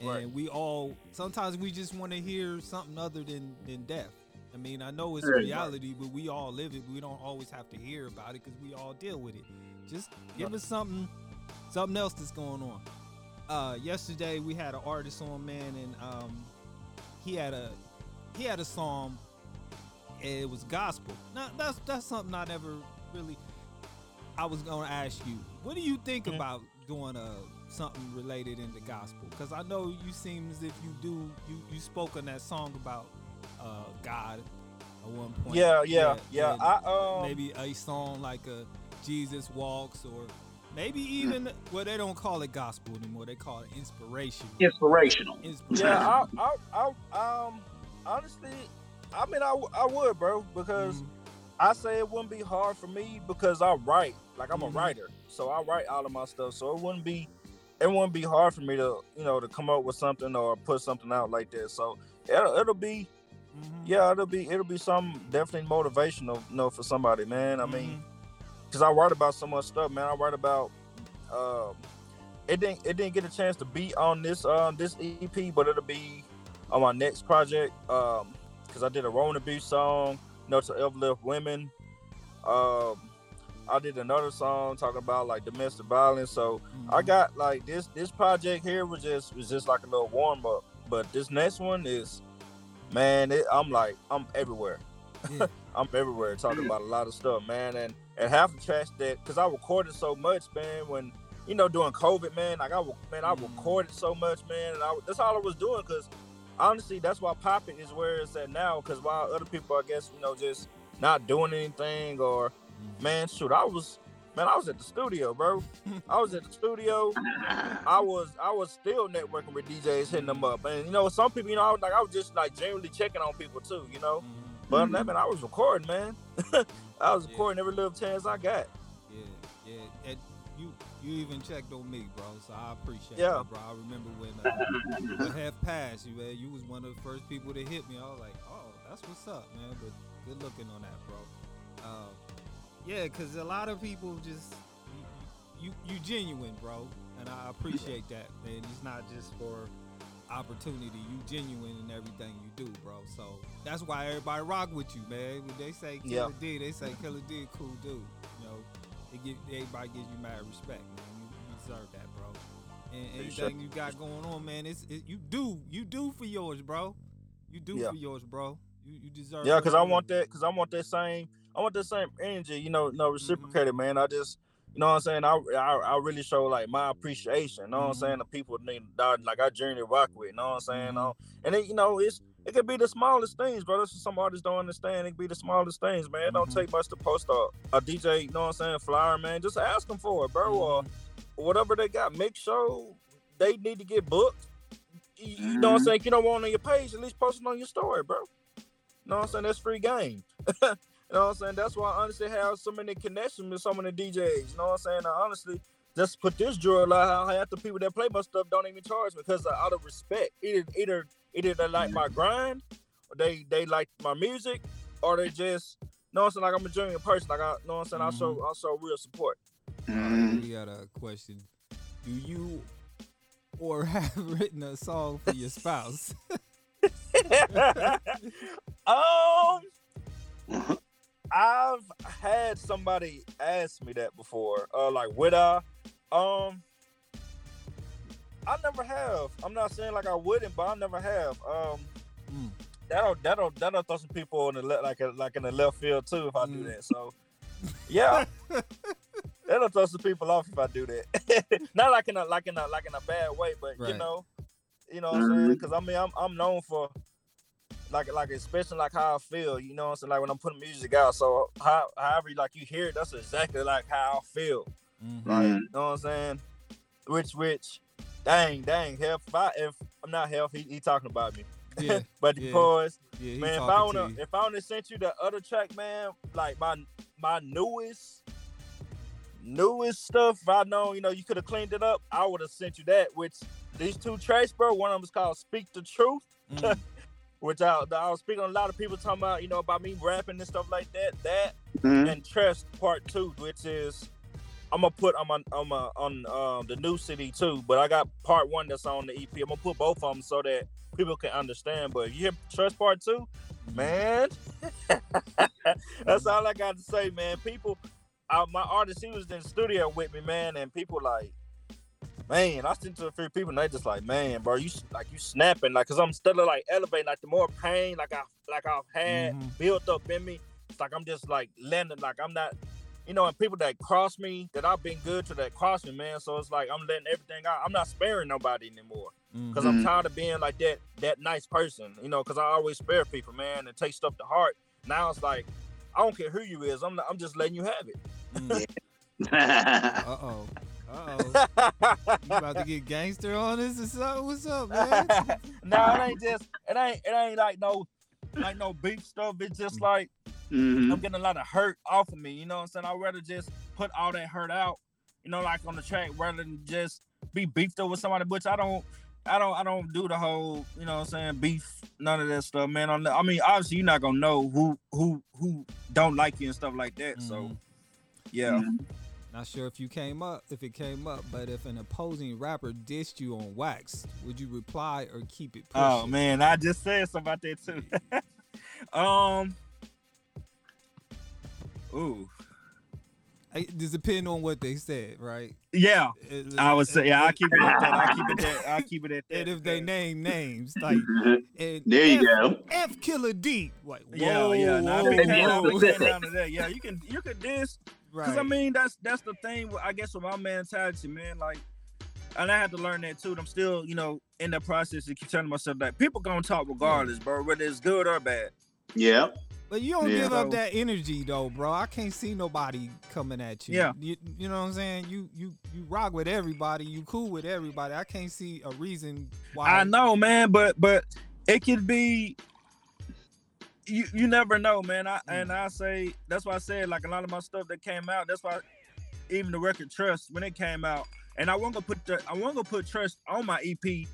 And Right. we all sometimes we just want to hear something other than than death. I mean, I know it's a reality, but we all live it. We don't always have to hear about it because we all deal with it. Just give us something, something else that's going on. Uh, yesterday we had an artist on, man, and um, he had a he had a song. And It was gospel. Now that's that's something I never really. I was gonna ask you, what do you think Mhm. about doing a something related in the gospel? Because I know you seem as if you do. You you spoke on that song about uh, God at one point. Yeah, yeah, yeah. and I um maybe a song like a Jesus Walks or maybe even well they don't call it gospel anymore. They call it inspiration. Inspirational. Inspiration. yeah, I, I, I, um, honestly, I mean, I, I would, bro, because Mhm. I say it wouldn't be hard for me because I write. Like I'm Mhm. a writer, so I write all of my stuff. So it wouldn't be it wouldn't be hard for me to you know to come up with something or put something out like that. So it'll, it'll be Mhm. yeah, it'll be it'll be some definitely motivational, you know, for somebody, man. I mean, Mm-hmm. because I write about so much stuff, man. I write about um, it didn't it didn't get a chance to be on this um this EP, but it'll be on my next project. Um, because I did a Roman abuse song, you know, to uplift women. Um, I did another song talking about like domestic violence. So I Mhm. got like this this project here was just was just like a little warm up, but this next one is, man, it, I'm like I'm everywhere. Yeah. I'm everywhere talking about a lot of stuff, man, and and half the tracks that because I recorded so much, man, when you know during COVID, man, like I man I Mm. recorded so much, man, and I, that's all I was doing because honestly that's why popping is where it's at now because while other people I guess you know just not doing anything or Mm-hmm. man shoot I was man I was at the studio, bro. I was at the studio. I was I was still networking with DJs, hitting them up, and you know some people, you know, I was like I was just like genuinely checking on people too, you know. Mhm. But other than that, man, I was recording, man. I was Yeah. recording every little chance I got. Yeah, yeah. And you even checked on me, bro. So I appreciate Yeah. that, bro. I remember when uh, what Hef passed, you man, you was one of the first people to hit me. I was like, oh, that's what's up, man. But good looking on that, bro. Uh, yeah, cause a lot of people just you, you you genuine, bro, and I appreciate that, man. It's not just for opportunity. You genuine in everything you do, bro. So that's why everybody rock with you, man. When they say Killer Yeah. D, they say Killer D, cool dude. They give everybody gives you mad respect, man. You, you deserve that, bro. And anything you got going on, man, it's it, you do you do for yours, bro. You do Yeah. for yours, bro. You you deserve. Yeah, because I want that. Because I want that same. I want that same energy. You know, no reciprocated, man. I just, you know, what I'm saying. I, I, I really show like my appreciation. You know what I'm Mhm. saying? The people need that like I journey rock with. You know what I'm saying? Mhm. Uh, and then you know, it's it could be the smallest things, bro. That's what some artists don't understand. It could be the smallest things, man. It don't Mhm. take much to post a, a DJ. You know what I'm saying? Flyer, man. Just ask them for it, bro. Or Mhm. whatever they got. Make sure they need to get booked. You, you know what I'm saying? If you don't want it on your page, at least post it on your story, bro. You know what I'm saying? That's free game. you know what I'm saying? That's why I honestly have so many connections with so many DJs. You know what I'm saying? I honestly, just put this drill out. Half the people that play my stuff don't even charge me because out of respect. Either either either they like my grind, or they they like my music, or they just you know what I'm saying? Like I'm a genuine person. Like I you know what I'm saying? I show I show real support. Mhm. We got a question. Do you or have written a song for your spouse? um, I've had somebody ask me that before. Uh, like, would I? Um, I never have. I'm not saying like I wouldn't, but I never have. Um, Mm. that'll that'll that'll throw some people in the le- like a, like in the left field too if I do Mm. that. So, yeah. That'll throw some people off if I do that. Not like in a like in a like in a bad way, but you know, you know what I'm saying? Because I mean, I'm I'm known for like like especially like how I feel. You know what I'm saying? Like when I'm putting music out. So how, however like you hear it, that's exactly like how I feel. Mhm. Like Mhm. you know what I'm saying? Which which, dang dang, health. If I if I'm not health, he, he talking about me. Yeah, but yeah. because yeah, he man, if I wanna to if I wanna sent you the other track, man, like my my newest newest stuff, if I know, you know, you could have cleaned it up, I would have sent you that. Which these two tracks, bro, one of them is called Speak the Truth, Mm. which I, I was speaking on a lot of people talking about, you know, about me rapping and stuff like that. That Mhm. and Trust Part Two, which is I'm gonna put on my on um, the new city too, but I got Part One that's on the EP. I'm gonna put both of them so that people can understand. But if you hear Trust Part Two, man, that's all I got to say, man. People, uh, my artist, he was in the studio with me, man, and people like. Man, I sent to a few people and they just like, man, bro, you like you snapping, like, cause I'm still like elevating, like the more pain, like I like I've had Mhm. built up in me, it's like I'm just like landing, like I'm not, you know, and people that cross me, that I've been good to that cross me, man. So it's like I'm letting everything out. I'm not sparing nobody anymore because I'm Mhm. tired of being like that that nice person, you know. Because I always spare people, man, and take stuff to heart. Now it's like I don't care who you is. I'm not, I'm just letting you have it. Mm. Uh oh. Uh oh. You about to get gangster on us or something? What's up, man? no, it ain't just it ain't it ain't like no like no beef stuff. It's just like Mhm. I'm getting a lot of hurt off of me. You know what I'm saying? I'd rather just put all that hurt out, you know, like on the track rather than just be beefed up with somebody, which I don't. I don't I don't do the whole, you know what I'm saying, beef, none of that stuff, man. On the, I mean, obviously you're not gonna know who who who don't like you and stuff like that. So Mhm. yeah. Not sure if you came up, if it came up, but if an opposing rapper dissed you on wax, would you reply or keep it pushing? Oh man, I just said something about that too. um Ooh. It depends on what they said, right? Yeah. It- I would say yeah, I'll keep it at that. I'll keep it at I'll keep it at that. And if they name names, like and There you F, go. F Killer D, like yeah, whoa, yeah. Now whoa, if it came Yeah, down, if it specific. came down to that, yeah, you can you can diss right? Cause I mean that's that's the thing. I guess with my mentality, man. Like, and I had to learn that too. I'm still, you know, in the process of keep telling myself that people gonna talk regardless, bro, whether it's good or bad. Yeah. But you don't Yeah. give up that energy though, bro. I can't see nobody coming at you. Yeah. You, you know what I'm saying? You you you rock with everybody. You cool with everybody. I can't see a reason why. I know, man, but but it could be. You you never know, man. I and mm. I say that's why I said like a lot of my stuff that came out. That's why even the record Trust when it came out, and I won't gonna put the I wasn't gonna put Trust on my EP,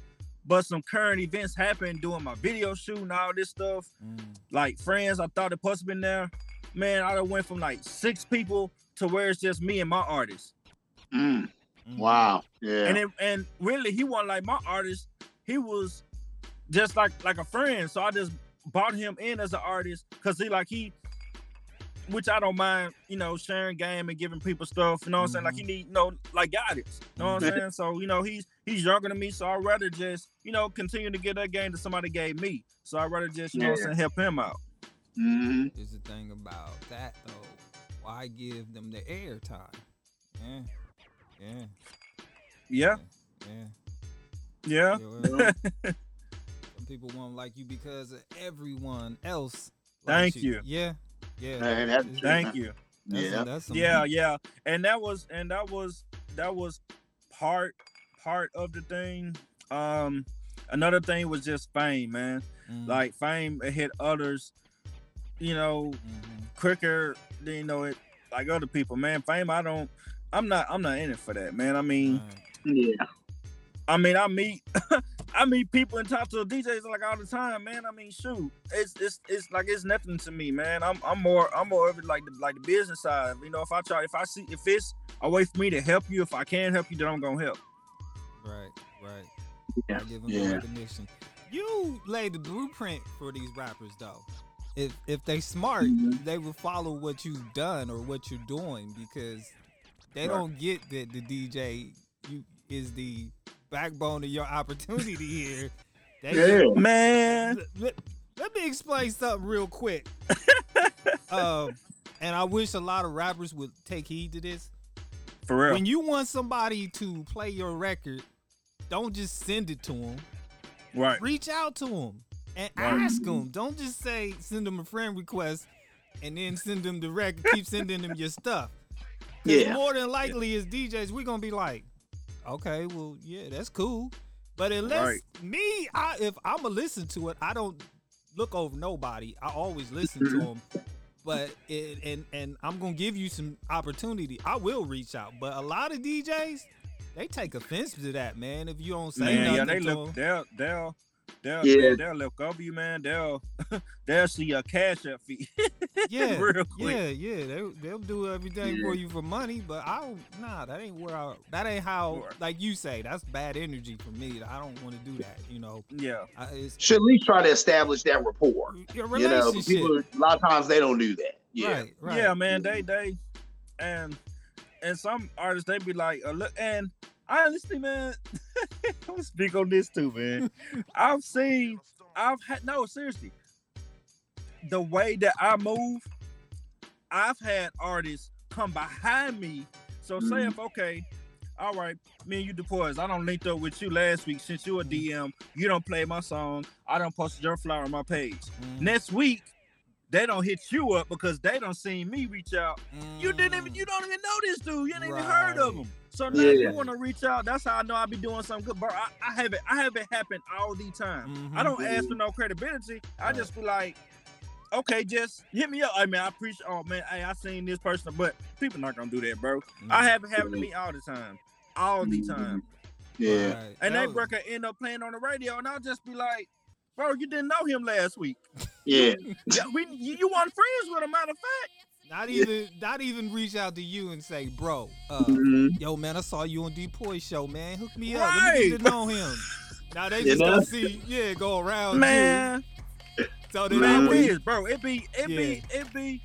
but some current events happened doing my video shoot and all this stuff. Mm, like friends I thought it possibly been there. Man, I done went from like six people to where it's just me and my artist. Mm. mm. Wow. Yeah. And it, and really he wasn't like my artist. He was just like like a friend. So I just brought him in as an artist because he like he which I don't mind, you know, sharing game and giving people stuff. You know what I'm saying? Like he need, you know, like guidance. You know what I'm saying? So, you know, he's he's younger than me. So I'd rather just, you know, continue to get that game that somebody gave me. So I'd rather just, you know what I'm saying, help him out. Mm-hmm. Is the thing about that though. Why give them the airtime? Yeah. Yeah. Yeah, Yeah. yeah. Yeah, well, some people won't like you because of everyone else. Thank likes you. Yeah. Yeah. Hey, that's It's- true. Thank you. that's- Yeah. That's yeah yeah and that was and that was that was part part of the thing. Um another thing was just fame man. Mhm, like fame it hit others you know mhm. quicker than you know it like other people man. Fame i don't i'm not i'm not in it for that man. I mean Right. Yeah. i mean i meet i meet people and talk to djs like all the time man. I mean shoot it's it's it's like it's nothing to me man. I'm i'm more i'm more of it like the like the business side you know if i try if i see if it's a way for me to help you if i can help you then i'm gonna help Right, right. Yeah, I give them yeah. recognition. You laid the blueprint for these rappers, though. If if they smart, Mhm. they will follow what you've done or what you're doing because they Right. don't get that the DJ you is the backbone of your opportunity here. They Yeah. man let, let- let me explain something real quick. um, and I wish a lot of rappers would take heed to this. for real When you want somebody to play your record, don't just send it to them. right Reach out to them and Right. ask them. Don't just say send them a friend request and then send them the record. Keep sending them your stuff. Yeah. more than likely, as DJs, we're gonna be like, okay, well, yeah, that's cool. But unless Right. me, I if I'ma listen to it, I don't look over nobody. I always listen to mm-hmm. them. But it, and and I'm gonna give you some opportunity. I will reach out. But a lot of DJs, they take offense to that, man. If you don't say man nothing yeah they to look 'em. they'll they'll they'll Yeah. they'll, they'll look over you man they'll they'll see your cash up fee Yeah, real quick yeah, yeah. They they'll do everything for you for money, but I don't. Nah, that ain't where I. That ain't how. Sure. Like you say, that's bad energy for me. I don't want to do that. You know, yeah I, it's Should at least try to establish that rapport. your relationship. You know, people a lot of times they don't do that. Yeah. Right, right. yeah man they they and and some artists they be like uh, look and I honestly man i'm speak on this too man. I've seen i've had no seriously. The way that i move i've had artists come behind me. So say Mhm. if okay all right me and you deploys i don't linked up with you last week since you a dm you don't play my song. I don't post your flower on my page. Mm, next week they don't hit you up because they don't see me reach out you didn't even mm. you don't even know this dude. You ain't even heard of him. So now Yeah. you want to reach out. That's how I know I be doing something good. Bro, I, I have it. I have it happen all the time. I Mhm. don't ask for no credibility. I Right. just be like, okay, just hit me up. I mean, I appreciate. Oh man, hey, I seen this person, but people not gonna do that, bro. I Mhm. have it happen to me all the time, all the time. Yeah. Right. and That they was- end up playing on the radio, and I'll just be like, "Bro, you didn't know him last week. Yeah. Yeah, we you, you weren't friends with him. Matter of fact, Not even not even reach out to you and say, bro, uh, Mhm. yo man, I saw you on D Poy show, man. Hook me up. Let me get to know him. Now they You just know? gonna see, yeah, go around man, you. So they Man, don't it we- bro. It be it be it be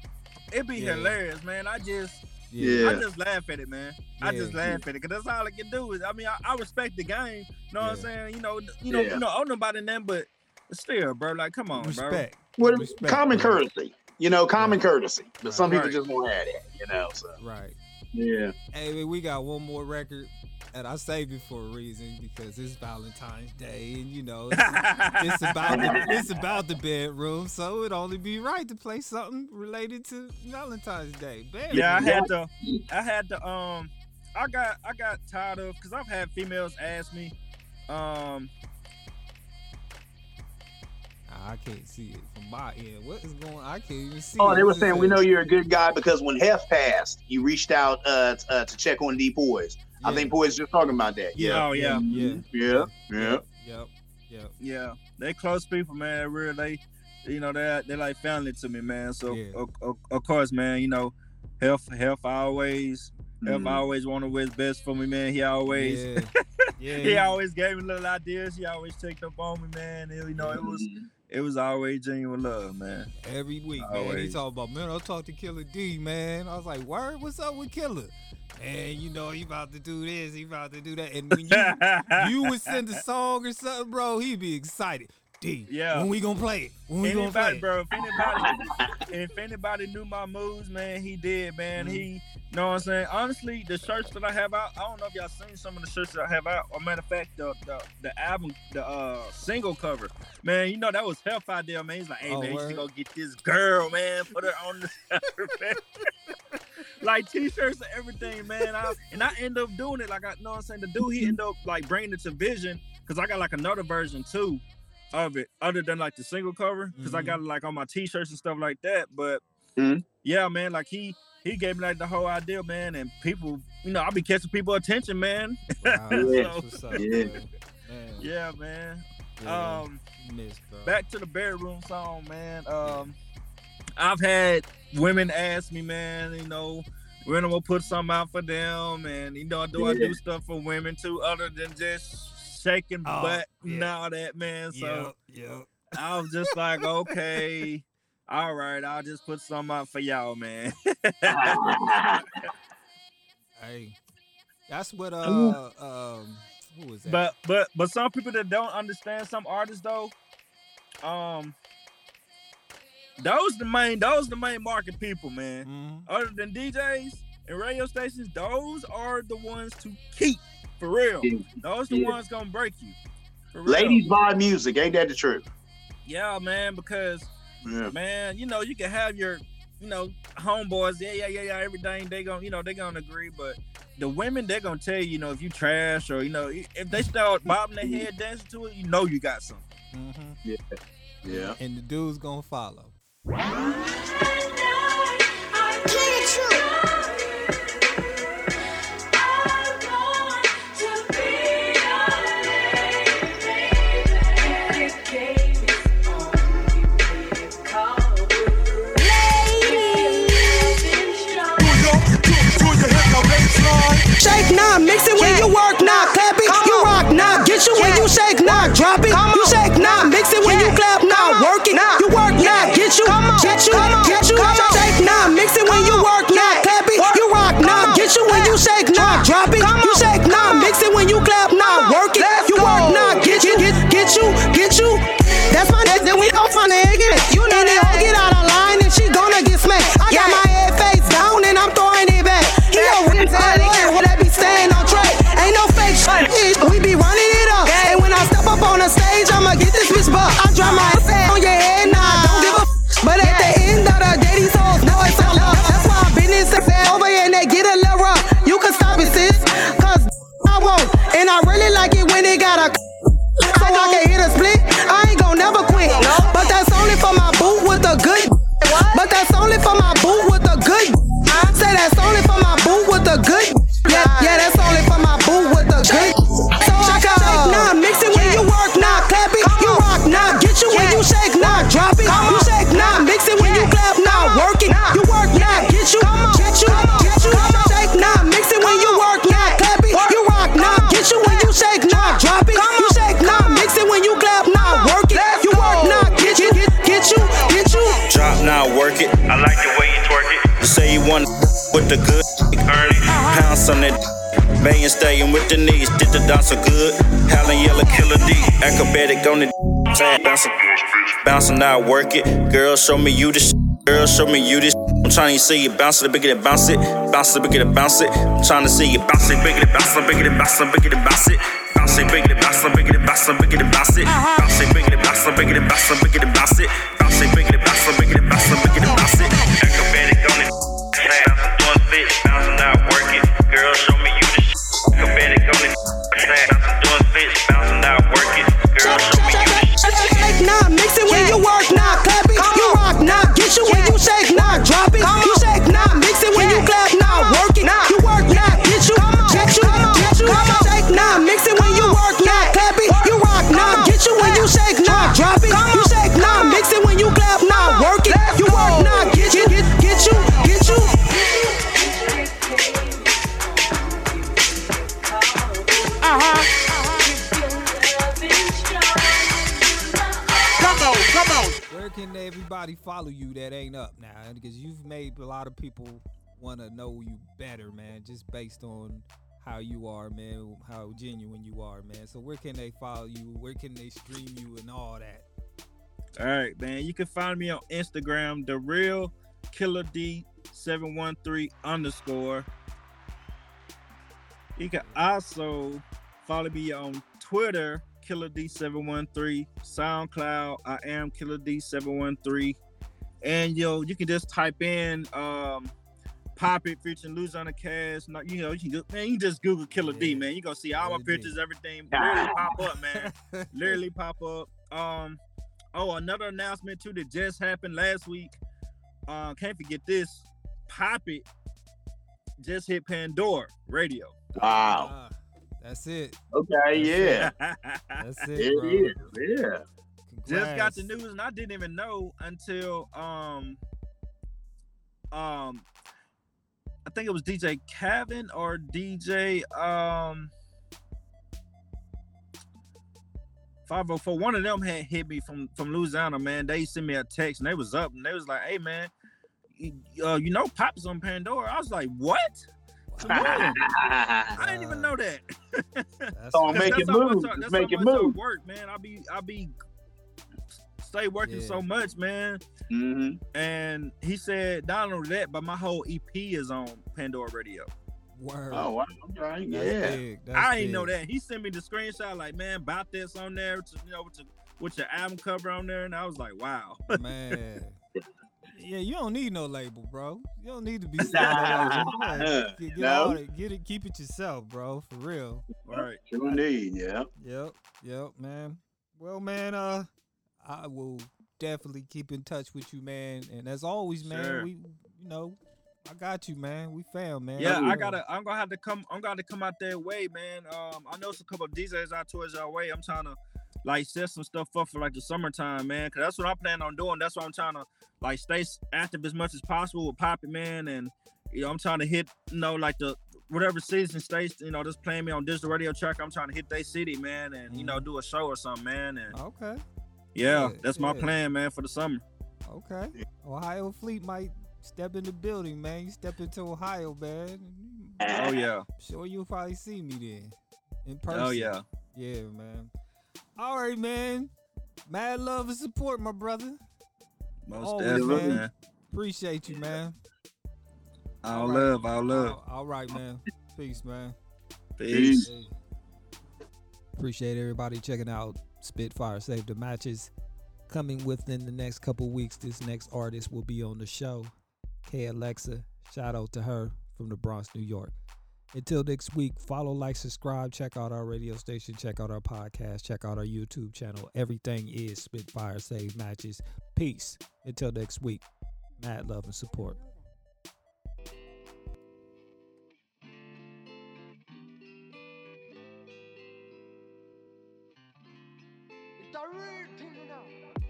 it be Yeah. hilarious, man. I just Yeah. I just laugh at it, man. I just Yeah. laugh at it because that's all I can do is. I mean, I, I respect the game. You know what I'm saying? You know, you know, Yeah. you know, owe nobody them, but still, bro. Like, come on, bro. respect. Well, Respect, common bro. courtesy. You know, common Right. courtesy. But some people Right. just won't have that. You know. So Right. yeah. Hey, we got one more record, and I saved it for a reason because it's Valentine's Day, and you know, it's, it's about the, it's about the bedroom, so it'd only be right to play something related to Valentine's Day. Bedroom. Yeah, I had to. I had to. Um, I got. I got tired of because I've had females ask me. Um, I can't see it from my end. What is going? I can't even see. Oh, it. they were What saying we know you're a good guy because when Hef passed, you reached out uh, t- uh, to check on D Poise. I think Poise just talking about that. Yeah, oh, yeah. yeah, Yeah. Yeah. Yep. Yep. yeah, they close people, man. Really. They, you know, they they like family to me, man. So Yeah. of, of, of course, man. You know, health, health always. Health Mhm. always want to what's best for me, man. He always. Yeah. Yeah. He always gave me little ideas. He always checked up on me, man. And, you know, it was it was always genuine love, man. Every week, man. He Always. talking about, man, I talked to Killer D, man. I was like, word, what's up with Killer? And you know, he about to do this, he about to do that. And when you you would send a song or something, bro, he'd be excited. D, Yeah. when we gonna play it? When we gonna play anybody, it? bro. If anybody, if anybody knew my moves, man, he did, man. Mm-hmm. He, you know what I'm saying. Honestly, the shirts that I have out, I don't know if y'all seen some of the shirts that I have out. Or matter of fact, the the, the album, the uh single cover, man. You know that was Health idea, man. He's like, hey Oh, man, you should go get this girl, man. Put her on the cover, man. like t-shirts and everything, man. I, and I end up doing it. Like I you know what I'm saying. The dude, he end up like bringing it to Vision because I got like another version too of it, other than like the single cover, because I Mhm. got it like on my t-shirts and stuff like that. But Mhm. yeah, man, like he he gave me like the whole idea, man, and people, you know, I'll be catching people attention, man. Wow, Yeah. up, Yeah. man. Man, Yeah, man. yeah, Um, missed, back to the bedroom song, man. Um, I've had women ask me, man, you know, when I'm gonna put something out for them, and you know, do I do stuff for women too, other than just shaking Oh, butt yeah. and all that, man. So yeah, yeah. I was just like, okay, all right, I'll just put some out for y'all, man. Hey, that's what uh um who was that? but but but some people that don't understand some artists though, um, those the main those the main market people, man. Mhm. Other than DJs and radio stations, those are the ones to keep for real. Yeah. Those the Yeah. ones gonna break you. For real. Ladies buy music. Ain't that the truth? yeah, man, because Yeah. man, you know, you can have your, you know, homeboys, yeah, yeah, yeah, yeah, everything they gonna, you know, they gonna agree, but the women they're gonna tell you, you know, if you trash or you know, if they start bobbing their head dancing to it, you know you got something. Mhm. Yeah. And the dude's gonna follow. One with the good earning. Pounce on that million staying with the knees. Did the dance so good. Howling yellow killer D. Acrobatic on the bouncing, bouncing out, work it. Girl, show me you this. Girl, show me you this. I'm trying to see you bounce it, bigger than bounce it, bounce it, bigger than bounce it. I'm trying to see you bounce it, bigger than bounce it, bigger than bounce it, bigger than bounce it. Bounce it, bigger than bounce it, bigger than bounce it, bigger than bounce it. Bounce it, bigger than bounce it, bigger than bounce it, bigger than bounce it. Bounce it, bigger than follow you that ain't up now because you've made a lot of people want to know you better, man, just based on how you are, man, how genuine you are, man. So where can they follow you? Where can they stream you and all that? All right, man. You can find me on Instagram, the real killer D seven one three underscore. You can also follow me on Twitter, Killer D713, SoundCloud, I am Killer D713. And you know, you can just type in um Pop It featuring Lose on the Cast. Not, you know, you can go, man, you just Google Killer yeah. D, man. You're gonna see all my pictures, everything literally pop up, man. literally pop up. Um oh another announcement too that just happened last week. Uh can't forget this. Pop It just hit Pandora radio. Wow. Ah, that's it. Okay, That's yeah. It. That's it. it is, yeah just got the news and I didn't even know until um um I think it was DJ Kevin or DJ um 504. One of them had hit me from from Louisiana, man. They sent me a text and they was up and they was like, "Hey, man, you, uh, you know Pop's on Pandora." I was like, "What?" I didn't even know that. That's So I'm making that's moves. I- Just that's how making much I moves. Work, man. I be I be stay working Yeah. so much, man. hmm And he said, not only that, but my whole EP is on Pandora Radio. word. Oh, wow. Okay. That's Yeah. big. I didn't know that. He sent me the screenshot, like, man, about this on there, to, you know, with, the, with your album cover on there, and I was like, wow. man. Yeah, you don't need no label, bro. You don't need to be. Nah. Yeah, get, get No. all that- get it, keep it yourself, bro. For real. All right. True need. Yeah. Yep, yep, man. Well, man, uh, I will definitely keep in touch with you, man. And as always, man, Sure. we, you know, I got you, man. We found, man. Yeah, For I gotta. I'm gonna have to come. I'm gonna have to come out that way, man. Um, I know it's a couple of DJs out towards our way. I'm trying to like set some stuff up for like the summertime, man. Cause that's what I'm planning on doing. That's why I'm trying to like stay active as much as possible with Poppy, man. And you know, I'm trying to hit, you know, like the whatever season states, you know, just playing me on digital radio track. I'm trying to hit they city, man, and you know, do a show or something, man. And Okay, yeah, that's my plan, man, for the summer. okay. Ohio Fleet might step in the building, man. You step into Ohio, man. Oh yeah, sure you'll probably see me then in oh, person. oh yeah. Yeah, man. All right, man. Mad love and support, my brother. Most Always, definitely, man. man. Appreciate you, man. All All right. love, all love. All- all right, man. Peace, man. Peace. Hey. Appreciate everybody checking out Spitfire Save the Matches. Coming within the next couple weeks, this next artist will be on the show. K Alexa, shout out to her from the Bronx, New York. Until next week, follow, like, subscribe, check out our radio station, check out our podcast, check out our YouTube channel. Everything is Spitfire Save Matches. Peace. Until next week, mad love and support.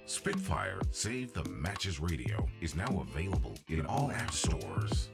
Spitfire Save the Matches Radio is now available in all app stores.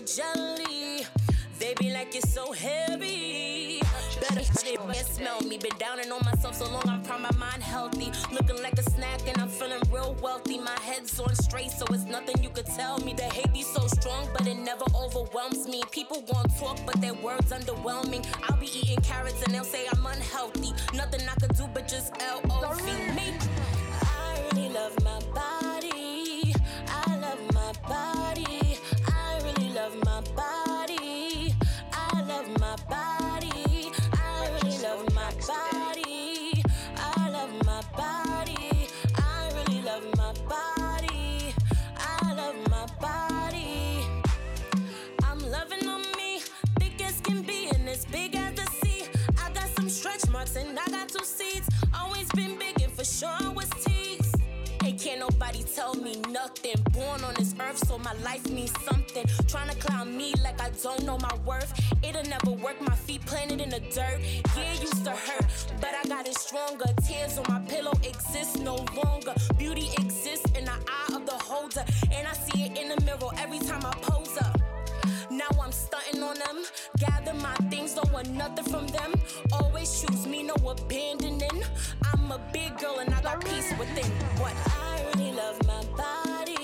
Of jelly. They be like it's so heavy. Better they can't smell me. Been downing on myself so long, I'm proud my mind healthy. Looking like a snack and I'm feeling real wealthy. My head's on straight, so it's nothing you could tell me. The hate be so strong, but it never overwhelms me. People gon' talk, but their words underwhelming. I'll be eating carrots and they'll say I'm unhealthy. Nothing I could do but just L-O-V me. I Born on this earth, so my life means something. Trying to clown me like I don't know my worth. It'll never work, my feet planted in the dirt. Yeah, used to hurt, but I got it stronger. Tears on my pillow exist no longer. Beauty exists in the eye of the holder. And I see it in the mirror every time I pose up. Now I'm stunting on them. Gather my things, don't want nothing from them. Always choose me, no abandoning. I'm a big girl and I got peace within. What I really love my body.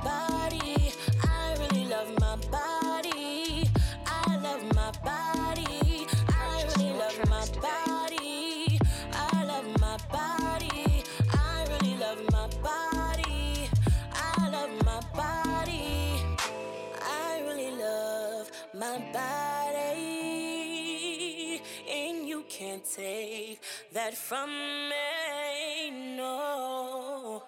I really love my body. I love my body. I really love my body. I love my body. I really love my body. I love my body. I really love my body. And you can't take that from me. No.